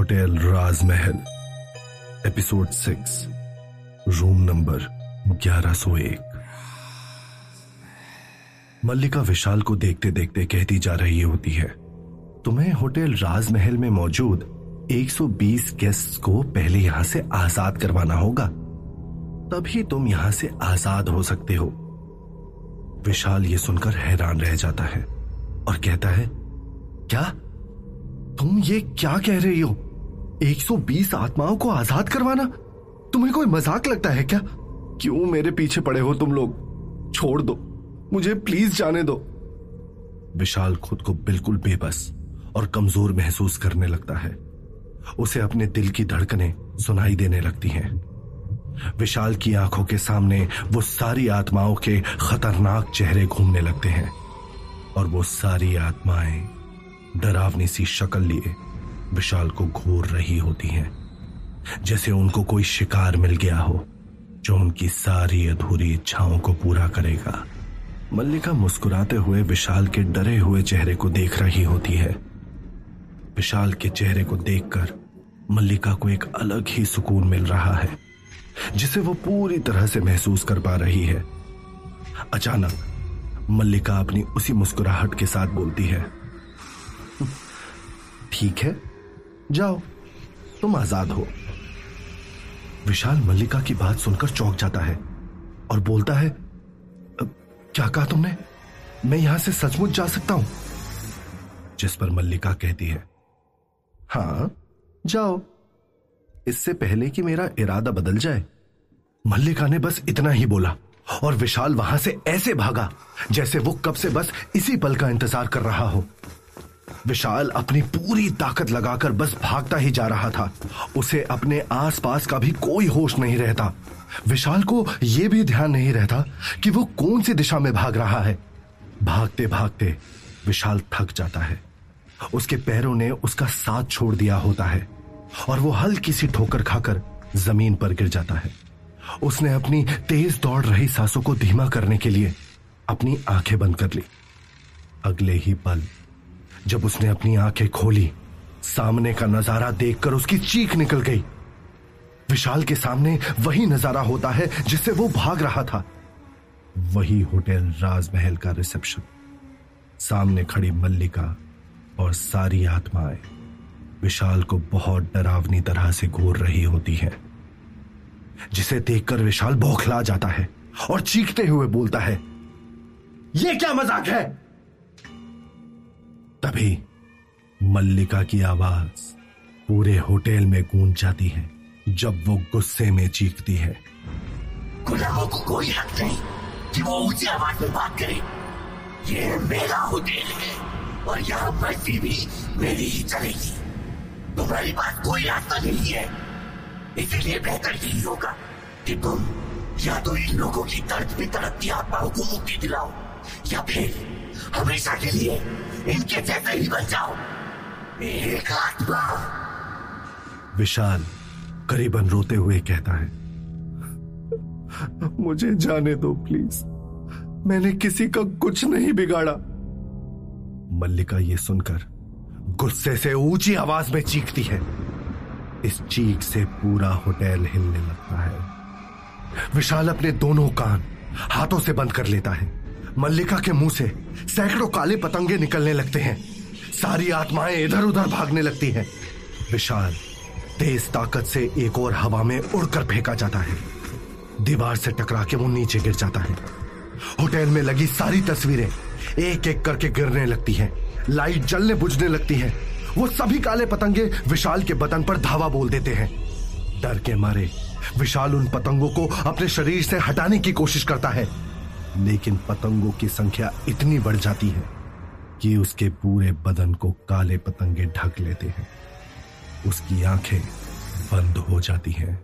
Hotel Rajmahal, episode six, room number 1101 Mallika Vishal को देखते देखते कहती जा रही होती है, तुम्हें होटल राजमहल में मौजूद 120 गेस्ट्स को पहले यहाँ से आज़ाद करवाना होगा? तभी तुम यहाँ से आज़ाद हो सकते हो। विशाल ये सुनकर हैरान रह जाता है और कहता है, क्या? तुम ये क्या कह रही हो? 120 आत्माओं को आज़ाद करवाना? तुम्हें कोई मज़ाक लगता है क्या? क्यों मेरे पीछे पड़े हो तुम लोग? छोड़ दो। मुझे प्लीज़ जाने दो। विशाल खुद को बिल्कुल बेबस और कमज़ोर महसूस करने लगता है। उसे अपने दिल की धड़कने सुनाई देने लगती हैं। विशाल की आँखों के सामने वो सारी आत्माओं के खतरनाक चेहरे घूमने लगते हैं और वो सारी आत्माएँ डरावनी सी शक्ल लिए विशाल को घूर रही होती हैं। जैसे उनको कोई शिकार मिल गया हो, जो उनकी सारी अधूरी इच्छाओं को पूरा करेगा। मल्लिका मुस्कुराते हुए विशाल के डरे हुए चेहरे को देख रही होती है। विशाल के चेहरे को देखकर मल्लिका को एक अलग ही सुकून मिल रहा है, जिसे वो पूरी तरह से महसूस कर पा रही है। अचानक मल्लिका अपनी उसी मुस्कुराहट के साथ बोलती है, ठीक है जाओ, तुम आज़ाद हो। विशाल मल्लिका की बात सुनकर चौंक जाता है और बोलता है क्या कहा तुमने? मैं यहाँ से सचमुच जा सकता हूँ? जिस पर मल्लिका कहती है, हाँ, जाओ। इससे पहले कि मेरा इरादा बदल जाए। मल्लिका ने बस इतना ही बोला और विशाल वहाँ से ऐसे भागा जैसे वो कब से बस इसी पल का इंतज़ार कर रहा हो। विशाल अपनी पूरी ताकत लगाकर बस भागता ही जा रहा था। उसे अपने आसपास का भी कोई होश नहीं रहता। विशाल को यह भी ध्यान नहीं रहता कि वो कौन सी दिशा में भाग रहा है। भागते भागते विशाल थक जाता है। उसके पैरों ने उसका साथ छोड़ दिया होता है और वो हल्की सी ठोकर खाकर ज़मीन पर गिर जाता है। उसने अपनी तेज दौड़ रही सांसों को धीमा करने के लिए अपनी आँखें बंद कर ली। अगले ही पल जब उसने अपनी आँखें खोली, सामने का नज़ारा देखकर उसकी चीख निकल गई। विशाल के सामने वही नज़ारा होता है जिससे वो भाग रहा था। वही होटल राजमहल का रिसेप्शन। सामने खड़ी मल्लिका और सारी आत्माएँ विशाल को बहुत डरावनी तरह से घूर रही होती है, जिसे देखकर विशाल बौखला जाता है और चीखते हुए बोलता है यह क्या मज़ाक है? तभी मल्लिका की आवाज़ पूरे होटल में गूंज जाती है, जब वो गुस्से में चीखती है। गुलामों को कोई हक नहीं कि वो ऊँची आवाज़ में बात करे। ये मेरा होटल है और यहाँ मर्ज़ी भी मेरी ही चलेगी। तुम्हारी बात कोई रास्ता नहीं है। इसीलिए बेहतर यही होगा कि तुम या तो इन लोगों की दर्द में तड़पती आत्माओं को मुक्ति दिलाओ या फिर हमेशा के लिए विशाल, करीबन रोते हुए कहता है, मुझे जाने दो प्लीज़ मैंने किसी का कुछ नहीं बिगाड़ा। मल्लिका ये सुनकर गुस्से से ऊँची आवाज़ में चीखती है। इस चीख से पूरा होटल हिलने लगता है। विशाल अपने दोनों कान हाथों से बंद कर लेता है। मल्लिका के मुँह से सैकड़ों काले पतंगे निकलने लगते हैं। सारी आत्माएँ इधर उधर भागने लगती हैं। विशाल, तेज ताकत से एक और हवा में उड़कर फेंका जाता है। दीवार से टकरा के वो नीचे गिर जाता है। होटल में लगी सारी तस्वीरें एक एक करके गिरने लगती हैं। लाइट जलने बुझने लगती है। वो सभी काले पतंगे विशाल के बदन पर धावा बोल देते हैं। डर के मारे विशाल उन पतंगों को अपने शरीर से हटाने की कोशिश करता है। लेकिन पतंगों की संख्या इतनी बढ़ जाती है कि उसके पूरे बदन को काले पतंगे ढक लेते हैं। उसकी आँखें बंद हो जाती हैं।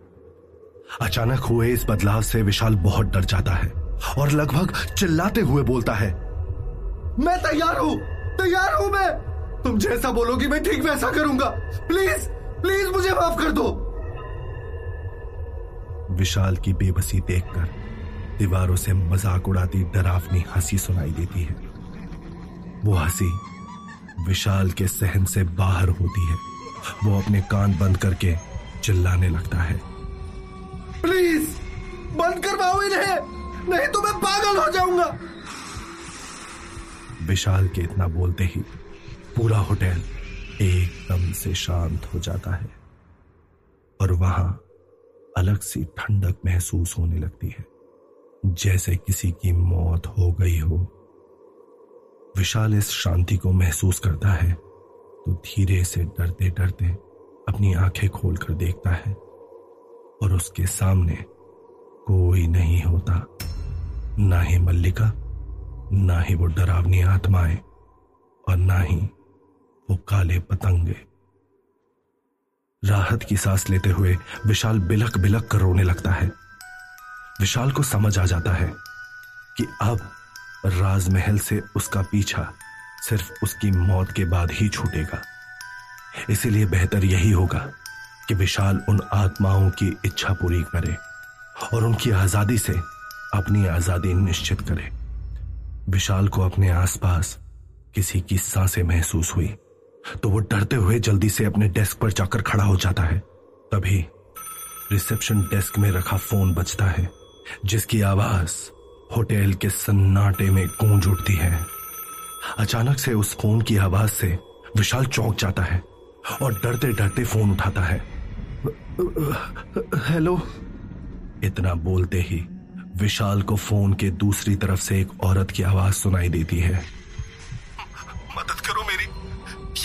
अचानक हुए इस बदलाव से विशाल बहुत डर जाता है और लगभग चिल्लाते हुए बोलता है, मैं तैयार हूँ तैयार हूँ मैं। तुम जैसा बोलोगी मैं ठीक वैसा करूँगा। प्लीज़ प्लीज़ मुझे माफ़ कर दो। विशाल की बेबसी देखकर दीवारों से मज़ाक उड़ाती डरावनी हँसी सुनाई देती है। वो हँसी विशाल के सहन से बाहर होती है। वो अपने कान बंद करके चिल्लाने लगता है। प्लीज़ बंद करवाओ इन्हें नहीं तो मैं पागल हो जाऊँगा। विशाल के इतना बोलते ही पूरा होटल एकदम से शांत हो जाता है। और वहाँ अलग सी ठंडक महसूस होने लगती है। जैसे किसी की मौत हो गई हो। विशाल इस शांति को महसूस करता है तो धीरे से डरते डरते अपनी आँखें खोलकर देखता है, और उसके सामने कोई नहीं होता। ना ही मल्लिका, ना ही वो डरावनी आत्माएँ, और ना ही वो काले पतंगे। राहत की सांस लेते हुए विशाल बिलक बिलक कर रोने लगता है। विशाल को समझ आ जाता है कि अब राजमहल से उसका पीछा सिर्फ़ उसकी मौत के बाद ही छूटेगा। इसीलिए बेहतर यही होगा कि विशाल उन आत्माओं की इच्छा पूरी करे और उनकी आज़ादी से अपनी आज़ादी निश्चित करे। विशाल को अपने आसपास किसी की साँसें महसूस हुई तो वो डरते हुए जल्दी से अपने डेस्क पर जाकर खड़ा हो जाता है। तभी रिसेप्शन डेस्क में रखा फ़ोन बजता है। जिसकी आवाज़ होटल के सन्नाटे में गूंज उठती है। अचानक से उस फ़ोन की आवाज़ से विशाल चौंक जाता है और डरते डरते फ़ोन उठाता है। हेलो। इतना बोलते ही विशाल को फ़ोन के दूसरी तरफ़ से एक औरत की आवाज़ सुनाई देती है। मदद करो मेरी।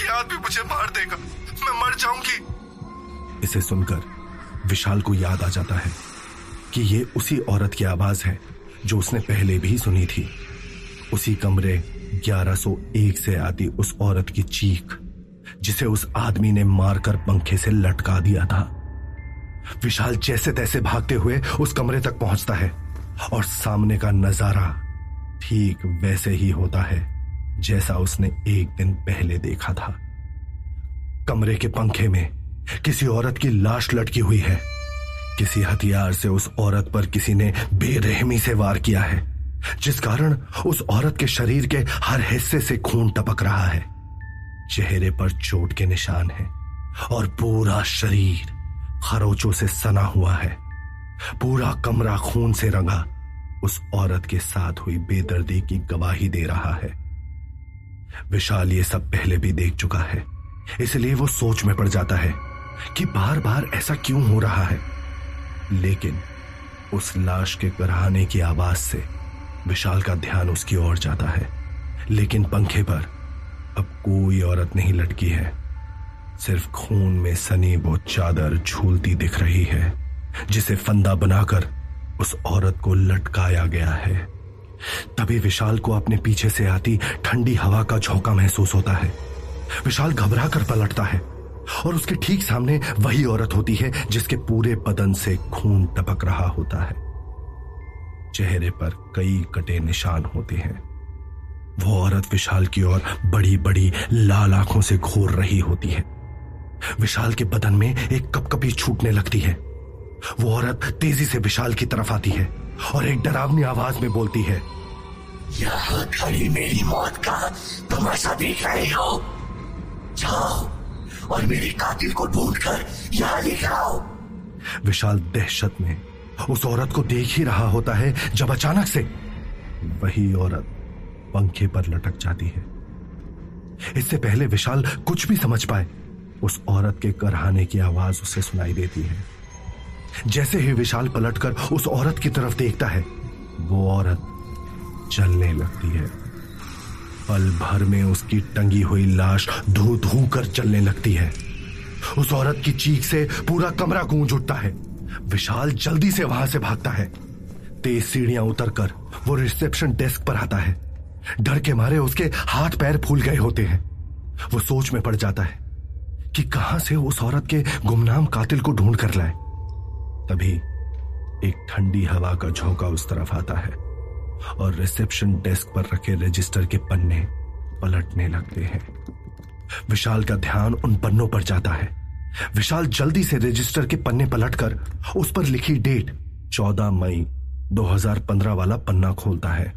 ये आदमी मुझे मार देगा। मैं मर जाऊँगी। इसे सुनकर विशाल को याद आ जाता है। कि ये उसी औरत की आवाज़ है, जो उसने पहले भी सुनी थी। उसी कमरे 1101 से आती उस औरत की चीख, जिसे उस आदमी ने मारकर पंखे से लटका दिया था। विशाल जैसे तैसे भागते हुए उस कमरे तक पहुँचता है, और सामने का नज़ारा ठीक वैसे ही होता है, जैसा उसने एक दिन पहले देखा था। कमरे के पंखे में किसी औरत की लाश लटकी हुई है। किसी हथियार से उस औरत पर किसी ने बेरहमी से वार किया है, जिस कारण उस औरत के शरीर के हर हिस्से से खून टपक रहा है। चेहरे पर चोट के निशान हैं और पूरा शरीर खरोचों से सना हुआ है। पूरा कमरा खून से रंगा। उस औरत के साथ हुई बेदर्दी की गवाही दे रहा है। विशाल ये सब पहले भी देख चुका है, इसलिए वो सोच में पड़ जाता है कि बार बार ऐसा क्यों हो रहा है। लेकिन उस लाश के गराने की आवाज़ से विशाल का ध्यान उसकी ओर जाता है। लेकिन पंखे पर अब कोई औरत नहीं लटकी है। सिर्फ़ खून में सनी वो चादर झूलती दिख रही है, जिसे फंदा बनाकर उस औरत को लटकाया गया है। तभी विशाल को अपने पीछे से आती ठंडी हवा का झोंका महसूस होता है। विशाल घबरा कर पलटता है। और उसके ठीक सामने वही औरत होती है जिसके पूरे बदन से खून टपक रहा होता है। चेहरे पर कई कटे निशान होते हैं। वो औरत विशाल की ओर बड़ी बड़ी लाल आँखों से घूर रही होती है। विशाल के बदन में एक कपकपी छूटने लगती है। वो औरत तेज़ी से विशाल की तरफ़ आती है और एक डरावनी आवाज़ में बोलती है, यहाँ खड़ी मेरी मौत का तमाशा देख रहे हो। जाओ और मेरे कातिल को ढूंढकर यहाँ लेकर आओ विशाल दहशत में उस औरत को देख ही रहा होता है जब अचानक से वही औरत पंखे पर लटक जाती है। इससे पहले विशाल कुछ भी समझ पाए, उस औरत के करहाने की आवाज़ उसे सुनाई देती है। जैसे ही विशाल पलटकर उस औरत की तरफ़ देखता है, वो औरत चलने लगती है। पल भर में उसकी टंगी हुई लाश धू धू कर चलने लगती है। उस औरत की चीख से पूरा कमरा गूंज उठता है। विशाल जल्दी से वहाँ से भागता है। तेज सीढ़ियाँ उतरकर वो रिसेप्शन डेस्क पर आता है। डर के मारे उसके हाथ पैर फूल गए होते हैं। वो सोच में पड़ जाता है कि कहाँ से उस औरत के गुमनाम कातिल को ढूंढ कर लाए। तभी एक ठंडी हवा का झोंका उस तरफ़ आता है। और रिसेप्शन डेस्क पर रखे रजिस्टर के पन्ने पलटने लगते हैं। विशाल का ध्यान उन पन्नों पर जाता है। विशाल जल्दी से रजिस्टर के पन्ने पलटकर उस पर लिखी डेट 14 मई 2015 वाला पन्ना खोलता है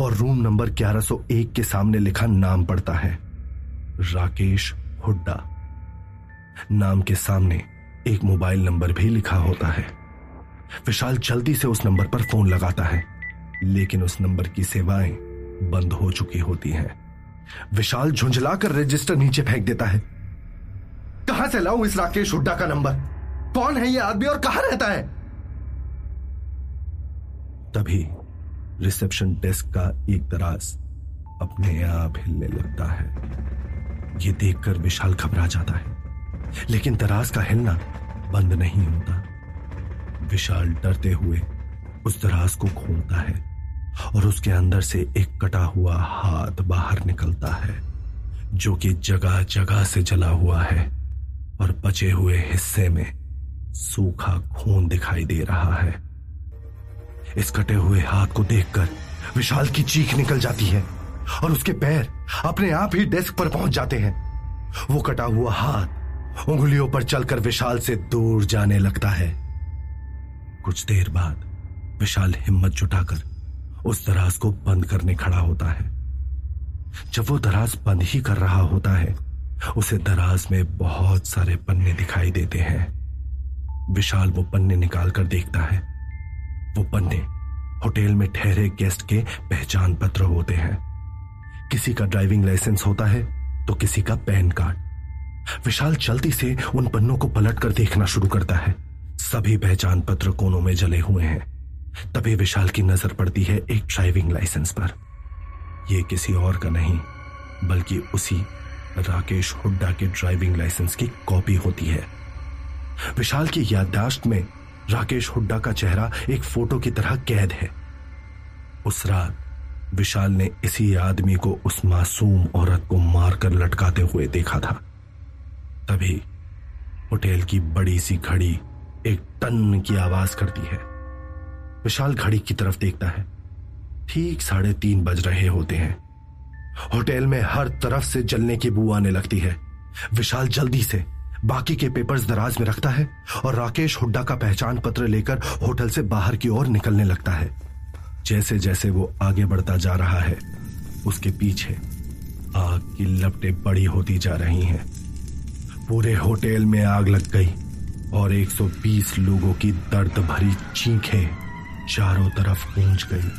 और रूम नंबर 1101 के सामने लिखा नाम पढ़ता है। राकेश हुड्डा। नाम के सामने एक मोबाइल नंबर भी लिखा होता है। विशाल जल्दी से उस नंबर पर फ़ोन लगाता है। लेकिन उस नंबर की सेवाएँ बंद हो चुकी होती हैं। विशाल झुंझलाकर रजिस्टर नीचे फेंक देता है। कहाँ से लाऊं इस राकेश हुड्डा का नंबर? कौन है ये आदमी और कहाँ रहता है? तभी रिसेप्शन डेस्क का एक दराज अपने आप हिलने लगता है। ये देखकर विशाल घबरा जाता है। लेकिन दराज का हिलना बंद नहीं होता। विशाल डरते हुए उस दराज को खोलता है। और उसके अंदर से एक कटा हुआ हाथ बाहर निकलता है, जो कि जगह जगह से जला हुआ है और बचे हुए हिस्से में सूखा खून दिखाई दे रहा है। इस कटे हुए हाथ को देखकर विशाल की चीख निकल जाती है और उसके पैर अपने आप ही डेस्क पर पहुँच जाते हैं। वो कटा हुआ हाथ उंगलियों पर चलकर विशाल से दूर जाने लगता है। कुछ देर बाद विशाल हिम्मत जुटाकर उस दराज को बंद करने खड़ा होता है। जब वो दराज बंद ही कर रहा होता है, उसे दराज में बहुत सारे पन्ने दिखाई देते हैं। विशाल वो पन्ने निकाल कर देखता है। वो पन्ने होटल में ठहरे गेस्ट के पहचान पत्र होते हैं। किसी का ड्राइविंग लाइसेंस होता है तो किसी का पैन कार्ड। विशाल जल्दी से उन पन्नों को पलट कर देखना शुरू करता है। सभी पहचान पत्र कोनों में जले हुए हैं। तभी विशाल की नज़र पड़ती है एक ड्राइविंग लाइसेंस पर। यह किसी और का नहीं, बल्कि उसी राकेश हुड्डा के ड्राइविंग लाइसेंस की कॉपी होती है। विशाल की याददाश्त में राकेश हुड्डा का चेहरा एक फ़ोटो की तरह कैद है। उस रात विशाल ने इसी आदमी को उस मासूम औरत को मारकर लटकाते हुए देखा था। तभी होटल की बड़ी सी घड़ी एक टन की आवाज़ करती है। विशाल घड़ी की तरफ़ देखता है। ठीक साढ़े तीन बज रहे होते हैं। होटल में हर तरफ़ से जलने की बू आने लगती है। विशाल जल्दी से बाकी के पेपर्स दराज में रखता है और राकेश हुड्डा का पहचान पत्र लेकर होटल से बाहर की ओर निकलने लगता है। जैसे जैसे वो आगे बढ़ता जा रहा है, उसके पीछे आग की लपटें बड़ी होती जा रही हैं। पूरे होटल में आग लग गई और 120 लोगों की दर्द भरी चीखें चारों तरफ़ गूंज गई।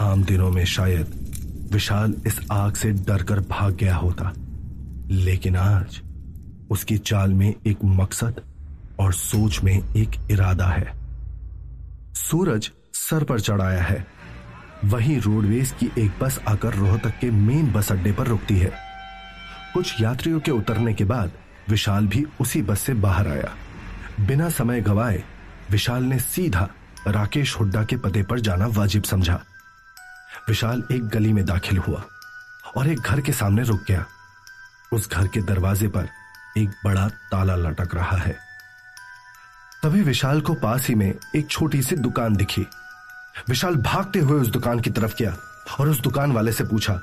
आम दिनों में शायद विशाल इस आग से डरकर भाग गया होता, लेकिन आज उसकी चाल में एक मकसद और सोच में एक इरादा है। सूरज सर पर चढ़ाया है। वहीं रोडवेज़ की एक बस आकर रोहतक के मेन बस अड्डे पर रुकती है। कुछ यात्रियों के उतरने के बाद विशाल भी उसी बस से बाहर आया। बिना समय गवाए विशाल ने सीधा राकेश हुड्डा के पते पर जाना वाजिब समझा। विशाल एक गली में दाखिल हुआ और एक घर के सामने रुक गया। उस घर के दरवाजे पर एक बड़ा ताला लटक रहा है। तभी विशाल को पास ही में एक छोटी सी दुकान दिखी। विशाल भागते हुए उस दुकान की तरफ़ गया और उस दुकान वाले से पूछा,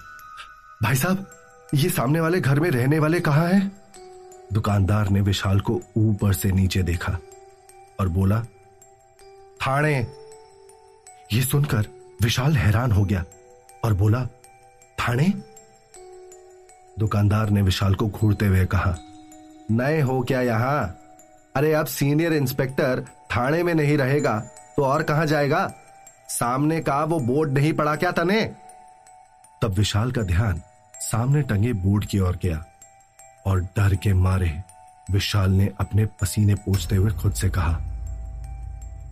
भाई साहब, ये सामने वाले घर में रहने वाले कहाँ हैं? दुकानदार ने विशाल को ऊपर से नीचे देखा और बोला थाने ये सुनकर विशाल हैरान हो गया और बोला थाने दुकानदार ने विशाल को घूरते हुए कहा, नए हो क्या यहाँ? अरे अब सीनियर इंस्पेक्टर थाने में नहीं रहेगा तो और कहाँ जाएगा? सामने का वो बोर्ड नहीं पड़ा क्या तने? तब विशाल का ध्यान सामने टंगे बोर्ड की ओर गया और डर के मारे विशाल ने अपने पसीने पूछते हुए खुद से कहा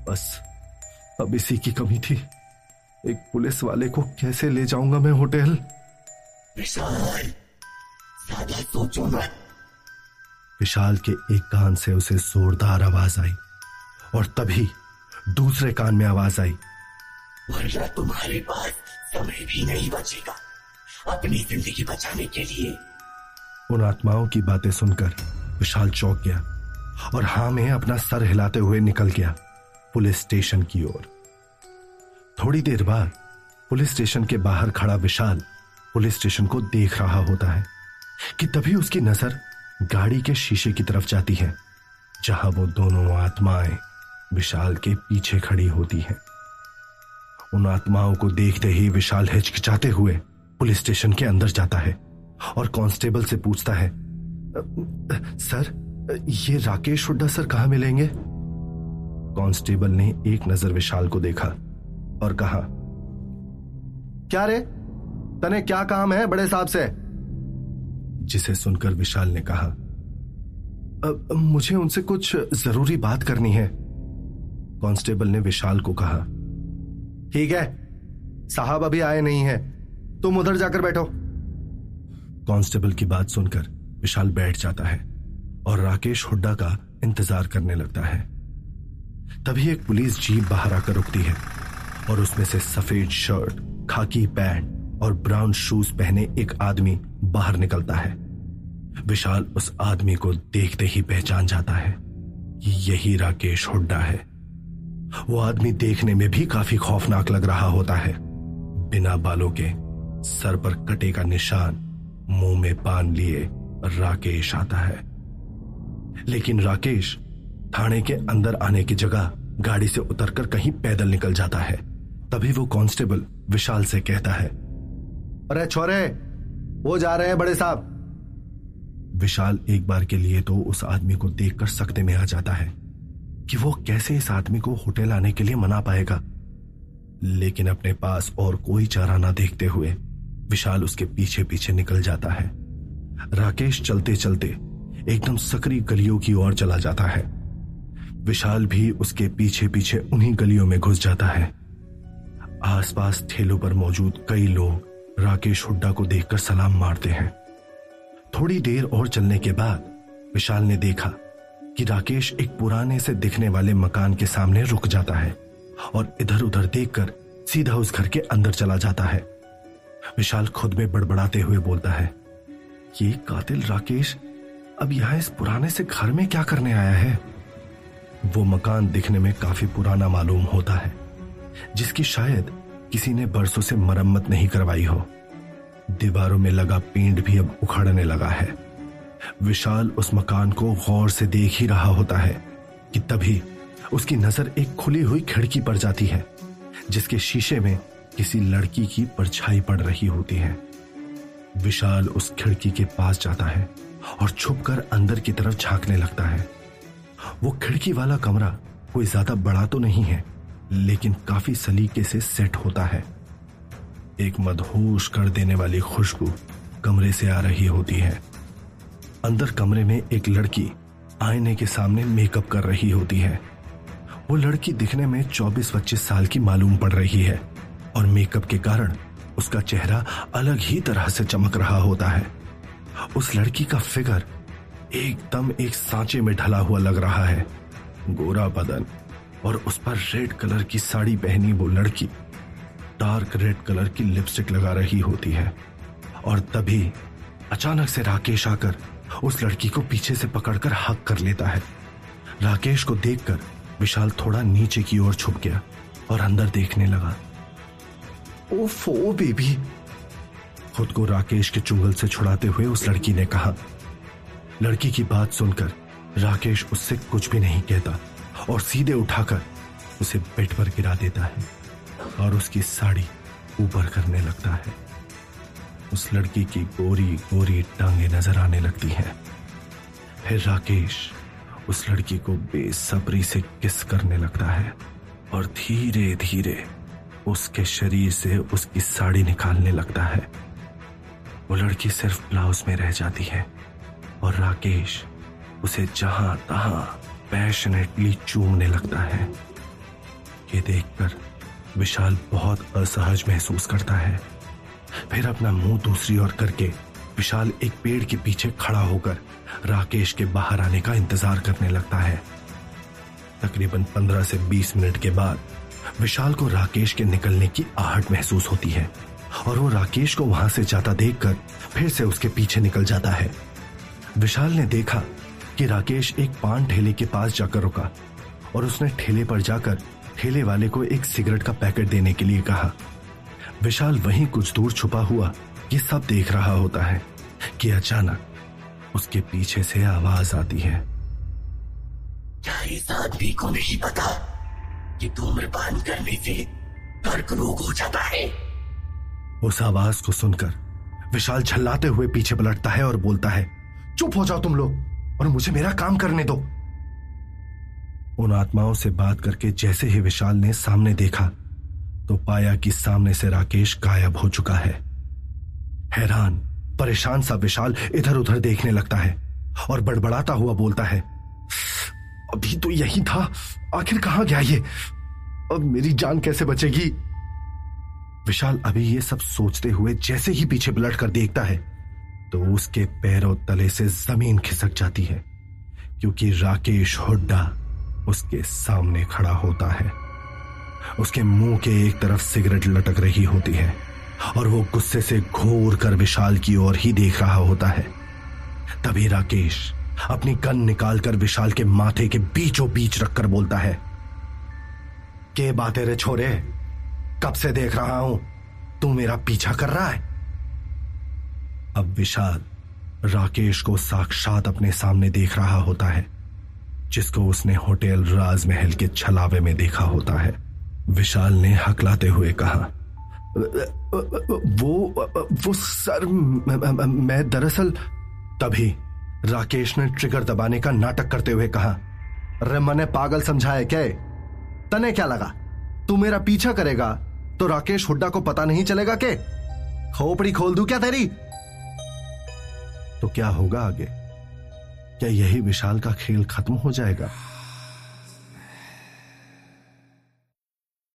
बस। अब इसी की कमी थी एक पुलिस वाले को कैसे ले जाऊँगा मैं होटल? ज़्यादा सोचो मत। विशाल के एक कान से उसे जोरदार आवाज़ आई और तभी दूसरे कान में आवाज़ आई। वरना तुम्हारे पास समय भी नहीं बचेगा। अपनी ज़िंदगी बचाने के लिए। उन आत्माओं की बातें सुनकर विशाल चौक गया और हाँ में अपना सर हिलाते हुए निकल गया। पुलिस स्टेशन की ओर। थोड़ी देर बाद पुलिस स्टेशन के बाहर खड़ा विशाल पुलिस स्टेशन को देख रहा होता है कि तभी उसकी नज़र गाड़ी के शीशे की तरफ़ जाती है, जहाँ वो दोनों आत्माएँ विशाल के पीछे खड़ी होती हैं। उन आत्माओं को देखते ही विशाल हिचकिचाते हुए पुलिस स्टेशन के अंदर जाता है और कांस्टेबल से पूछता है सर, ये राकेश हुड्डा सर कहाँ मिलेंगे? कांस्टेबल ने एक नज़र विशाल को देखा और कहा, क्या रे? तने क्या काम है बड़े साहब से? जिसे सुनकर विशाल ने कहा मुझे उनसे कुछ ज़रूरी बात करनी है। कांस्टेबल ने विशाल को कहा, ठीक है, साहब अभी आए नहीं है, तुम उधर जाकर बैठो। कांस्टेबल की बात सुनकर विशाल बैठ जाता है और राकेश हुड्डा का इंतज़ार करने लगता है। तभी एक पुलिस जीप बाहर आकर रुकती है और उसमें से सफ़ेद शर्ट, खाकी पैंट और ब्राउन शूज़ पहने एक आदमी बाहर निकलता है। विशाल उस आदमी को देखते ही पहचान जाता है कि यही राकेश हुड्डा है। वो आदमी देखने में भी काफ़ी खौफनाक लग रहा होता है। बिना बालों के सर पर कटे का निशान मुँह में पान लिए राकेश आता है। लेकिन राकेश थाने के अंदर आने की जगह गाड़ी से उतरकर कहीं पैदल निकल जाता है। तभी वो कांस्टेबल विशाल से कहता है, अरे छोरे, वो जा रहे हैं बड़े साहब। विशाल एक बार के लिए तो उस आदमी को देखकर सकते में आ जाता है कि वो कैसे इस आदमी को होटल आने के लिए मना पाएगा। लेकिन अपने पास और कोई चारा ना देखते हुए विशाल उसके पीछे पीछे निकल जाता है। राकेश चलते चलते एकदम सकरी गलियों की ओर चला जाता है। विशाल भी उसके पीछे पीछे उन्हीं गलियों में घुस जाता है। आसपास ठेलों पर मौजूद कई लोग राकेश हुड्डा को देखकर सलाम मारते हैं। थोड़ी देर और चलने के बाद विशाल ने देखा कि राकेश एक पुराने से दिखने वाले मकान के सामने रुक जाता है और इधर उधर देखकर सीधा उस घर के अंदर चला जाता है। विशाल खुद में बड़बड़ाते हुए बोलता है, ये कातिल राकेश, अब यहाँ इस पुराने से घर में क्या करने आया है? वो मकान दिखने में काफ़ी पुराना मालूम होता है, जिसकी शायद किसी ने बरसों से मरम्मत नहीं करवाई हो। दीवारों में लगा पेंट भी अब उखड़ने लगा है। विशाल उस मकान को गौर से देख ही रहा होता है कि तभी उसकी नज़र एक खुली हुई खिड़की पर जाती है, जिसके शीशे में किसी लड़की की परछाई पड़ रही होती है। विशाल उस खिड़की के पास जाता है और छुपकर अंदर की तरफ़ झांकने लगता है। वो खिड़की वाला कमरा कोई ज़्यादा बड़ा तो नहीं है, लेकिन काफ़ी सलीके से सेट होता है। एक मदहोश कर देने वाली खुशबू कमरे से आ रही होती है। अंदर कमरे में एक लड़की आईने के सामने मेकअप कर रही होती है। वो लड़की दिखने में 24-25 साल की मालूम पड़ रही है और मेकअप के कारण उसका चेहरा अलग ही तरह से चमक रहा होता है। उस लड़की का फिगर एकदम एक सांचे में ढला हुआ लग रहा है। गोरा बदन और उस पर रेड कलर की साड़ी पहनी वो लड़की डार्क रेड कलर की लिपस्टिक लगा रही होती है। और तभी अचानक से राकेश आकर उस लड़की को पीछे से पकड़कर हक कर लेता है। राकेश को देखकर विशाल थोड़ा नीचे की ओर छुप गया और अंदर देखने लगा। ओफो, बेबी! खुद को राकेश के चुंगल से छुड़ाते हुए उस लड़की ने कहा। लड़की की बात सुनकर राकेश उससे कुछ भी नहीं कहता और सीधे उठाकर उसे बेड पर गिरा देता है और उसकी साड़ी ऊपर करने लगता है। उस लड़की की गोरी गोरी टांगे नज़र आने लगती हैं। फिर राकेश उस लड़की को बेसब्री से किस करने लगता है और धीरे धीरे उसके शरीर से उसकी साड़ी निकालने लगता है। वो लड़की सिर्फ़ ब्लाउज में रह जाती है। और राकेश उसे जहाँ तहां पैशनेटली चूमने लगता है। ये देखकर विशाल बहुत असहज महसूस करता है। फिर अपना मुँह दूसरी ओर करके विशाल एक पेड़ के पीछे खड़ा होकर राकेश के बाहर आने का इंतज़ार करने लगता है। तकरीबन 15 से 20 मिनट के बाद विशाल को राकेश के निकलने की आहट महसूस होती है और वो राकेश को वहाँ से जाता देखकर फिर से उसके पीछे निकल जाता है। विशाल ने देखा कि राकेश एक पान ठेले के पास जाकर रुका और उसने ठेले पर जाकर ठेले वाले को एक सिगरेट का पैकेट देने के लिए कहा। विशाल वहीं कुछ दूर छुपा हुआ ये सब देख रहा होता है कि अचानक उसके पीछे से आवाज़ आती है। क्या इस आदमी को नहीं पता कि धूम्रपान करने से कर्क रोग हो जाता है? उस आवाज़ को सुनकर विशाल झल्लाते हुए पीछे पलटता है और बोलता है चुप हो जाओ तुम लोग, और मुझे मेरा काम करने दो। उन आत्माओं से बात करके जैसे ही विशाल ने सामने देखा तो पाया कि सामने से राकेश गायब हो चुका है। हैरान, परेशान सा विशाल इधर उधर देखने लगता है और बड़बड़ाता हुआ बोलता है, अभी तो यही था, आखिर कहाँ गया ये? अब मेरी जान कैसे बचेगी? विशाल अभी ये सब सोचते हुए जैसे ही पीछे पलट कर देखता है तो उसके पैरों तले से ज़मीन खिसक जाती है, क्योंकि राकेश हुड्डा उसके सामने खड़ा होता है। उसके मुँह के एक तरफ़ सिगरेट लटक रही होती है, और वो गुस्से से घोर कर विशाल की ओर ही देख रहा होता है। तभी राकेश अपनी गन निकालकर विशाल के माथे के बीचों बीच रखकर बोलता है, के बातें रे छोरे? कब से देख रहा हूँ? तू मेरा पीछा कर रहा है? अब विशाल राकेश को साक्षात अपने सामने देख रहा होता है, जिसको उसने होटल राजमहल के छलावे में देखा होता है। विशाल ने हकलाते हुए कहा, वो वो सर, मैं दरअसल तभी राकेश ने ट्रिगर दबाने का नाटक करते हुए कहा, अरे, मने पागल समझाया क्या तने क्या लगा? तू मेरा पीछा करेगा तो राकेश हुड्डा को पता नहीं चलेगा के? खोपड़ी खोल दू क्या तेरी? तो क्या होगा आगे? क्या यही विशाल का खेल खत्म हो जाएगा?